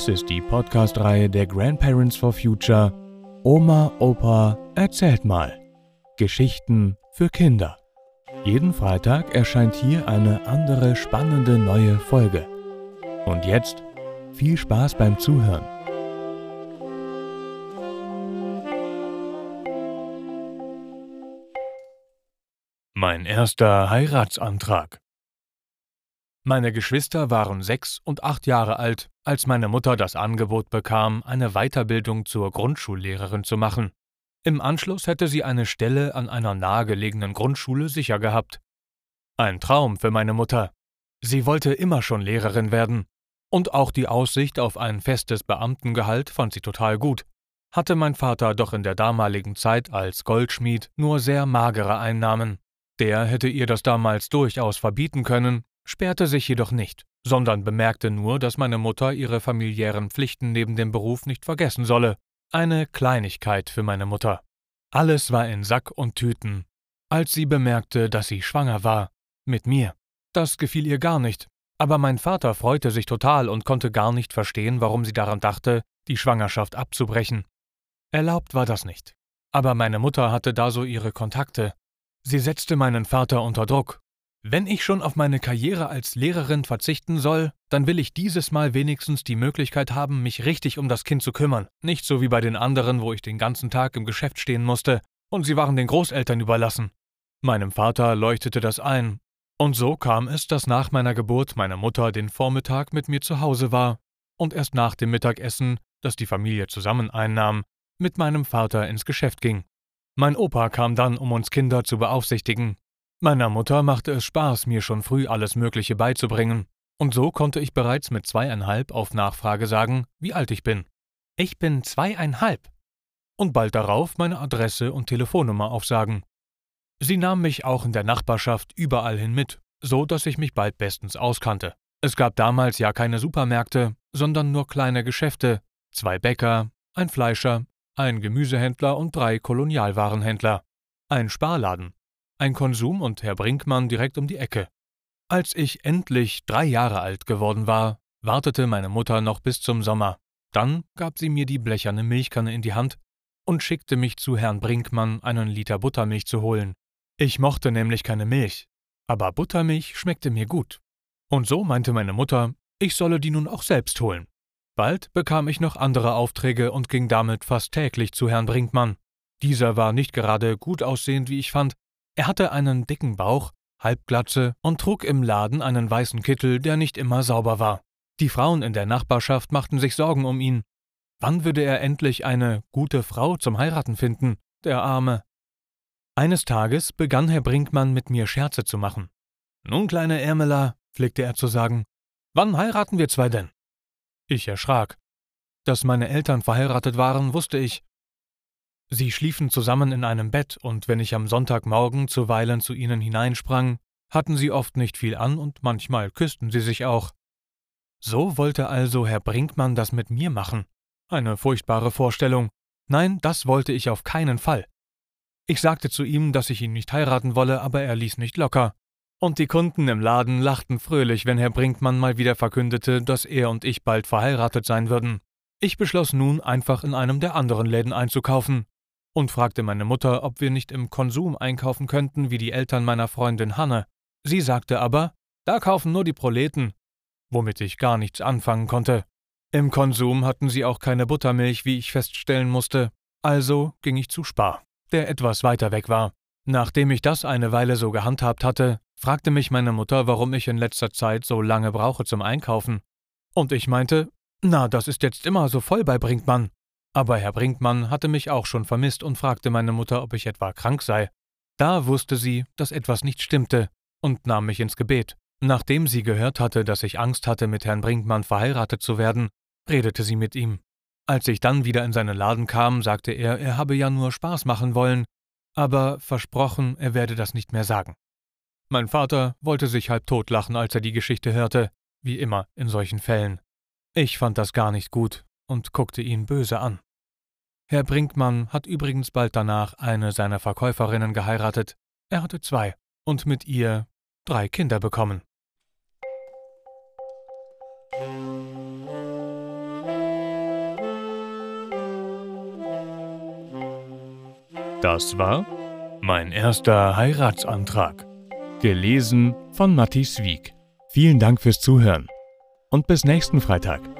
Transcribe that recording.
Dies ist die Podcast-Reihe der Grandparents for Future Oma, Opa, erzählt mal. Geschichten für Kinder. Jeden Freitag erscheint hier eine andere spannende neue Folge. Und jetzt viel Spaß beim Zuhören. Mein erster Heiratsantrag. Meine Geschwister waren sechs und acht Jahre alt, als meine Mutter das Angebot bekam, eine Weiterbildung zur Grundschullehrerin zu machen. Im Anschluss hätte sie eine Stelle an einer nahegelegenen Grundschule sicher gehabt. Ein Traum für meine Mutter. Sie wollte immer schon Lehrerin werden. Und auch die Aussicht auf ein festes Beamtengehalt fand sie total gut. Hatte mein Vater doch in der damaligen Zeit als Goldschmied nur sehr magere Einnahmen. Der hätte ihr das damals durchaus verbieten können, sperrte sich jedoch nicht, sondern bemerkte nur, dass meine Mutter ihre familiären Pflichten neben dem Beruf nicht vergessen solle. Eine Kleinigkeit für meine Mutter. Alles war in Sack und Tüten. Als sie bemerkte, dass sie schwanger war, mit mir. Das gefiel ihr gar nicht, aber mein Vater freute sich total und konnte gar nicht verstehen, warum sie daran dachte, die Schwangerschaft abzubrechen. Erlaubt war das nicht. Aber meine Mutter hatte da so ihre Kontakte, Sie setzte meinen Vater unter Druck. Wenn ich schon auf meine Karriere als Lehrerin verzichten soll, dann will ich dieses Mal wenigstens die Möglichkeit haben, mich richtig um das Kind zu kümmern, nicht so wie bei den anderen, wo ich den ganzen Tag im Geschäft stehen musste, und sie waren den Großeltern überlassen. Meinem Vater leuchtete das ein, und so kam es, dass nach meiner Geburt meine Mutter den Vormittag mit mir zu Hause war und erst nach dem Mittagessen, das die Familie zusammen einnahm, mit meinem Vater ins Geschäft ging. Mein Opa kam dann, um uns Kinder zu beaufsichtigen. Meiner Mutter machte es Spaß, mir schon früh alles Mögliche beizubringen, und so konnte ich bereits mit zweieinhalb auf Nachfrage sagen, wie alt ich bin. Ich bin zweieinhalb. Und bald darauf meine Adresse und Telefonnummer aufsagen. Sie nahm mich auch in der Nachbarschaft überall hin mit, so dass ich mich bald bestens auskannte. Es gab damals ja keine Supermärkte, sondern nur kleine Geschäfte, zwei Bäcker, ein Fleischer, ein Gemüsehändler und drei Kolonialwarenhändler, ein Sparladen, ein Konsum und Herr Brinkmann direkt um die Ecke. Als ich endlich drei Jahre alt geworden war, wartete meine Mutter noch bis zum Sommer. Dann gab sie mir die blecherne Milchkanne in die Hand und schickte mich zu Herrn Brinkmann, einen Liter Buttermilch zu holen. Ich mochte nämlich keine Milch, aber Buttermilch schmeckte mir gut. Und so meinte meine Mutter, ich solle die nun auch selbst holen. Bald bekam ich noch andere Aufträge und ging damit fast täglich zu Herrn Brinkmann. Dieser war nicht gerade gut aussehend, wie ich fand. Er hatte einen dicken Bauch, Halbglatze und trug im Laden einen weißen Kittel, der nicht immer sauber war. Die Frauen in der Nachbarschaft machten sich Sorgen um ihn. Wann würde er endlich eine gute Frau zum Heiraten finden, der Arme? Eines Tages begann Herr Brinkmann mit mir Scherze zu machen. Nun, kleine Ärmela, pflegte er zu sagen, wann heiraten wir zwei denn? Ich erschrak. Dass meine Eltern verheiratet waren, wusste ich. Sie schliefen zusammen in einem Bett, und wenn ich am Sonntagmorgen zuweilen zu ihnen hineinsprang, hatten sie oft nicht viel an und manchmal küssten sie sich auch. So wollte also Herr Brinkmann das mit mir machen. Eine furchtbare Vorstellung. Nein, das wollte ich auf keinen Fall. Ich sagte zu ihm, dass ich ihn nicht heiraten wolle, aber er ließ nicht locker. Und die Kunden im Laden lachten fröhlich, wenn Herr Brinkmann mal wieder verkündete, dass er und ich bald verheiratet sein würden. Ich beschloss nun, einfach in einem der anderen Läden einzukaufen und fragte meine Mutter, ob wir nicht im Konsum einkaufen könnten wie die Eltern meiner Freundin Hanne. Sie sagte aber, da kaufen nur die Proleten, womit ich gar nichts anfangen konnte. Im Konsum hatten sie auch keine Buttermilch, wie ich feststellen musste, also ging ich zu Spar, der etwas weiter weg war. Nachdem ich das eine Weile so gehandhabt hatte, fragte mich meine Mutter, warum ich in letzter Zeit so lange brauche zum Einkaufen. Und ich meinte, na, das ist jetzt immer so voll bei Brinkmann. Aber Herr Brinkmann hatte mich auch schon vermisst und fragte meine Mutter, ob ich etwa krank sei. Da wusste sie, dass etwas nicht stimmte und nahm mich ins Gebet. Nachdem sie gehört hatte, dass ich Angst hatte, mit Herrn Brinkmann verheiratet zu werden, redete sie mit ihm. Als ich dann wieder in seinen Laden kam, sagte er, er habe ja nur Spaß machen wollen, aber versprochen, er werde das nicht mehr sagen. Mein Vater wollte sich halb totlachen, als er die Geschichte hörte, wie immer in solchen Fällen. Ich fand das gar nicht gut und guckte ihn böse an. Herr Brinkmann hat übrigens bald danach eine seiner Verkäuferinnen geheiratet. Er hatte zwei und mit ihr drei Kinder bekommen. Das war mein erster Heiratsantrag. Gelesen von Matthias Wieg. Vielen Dank fürs Zuhören und bis nächsten Freitag.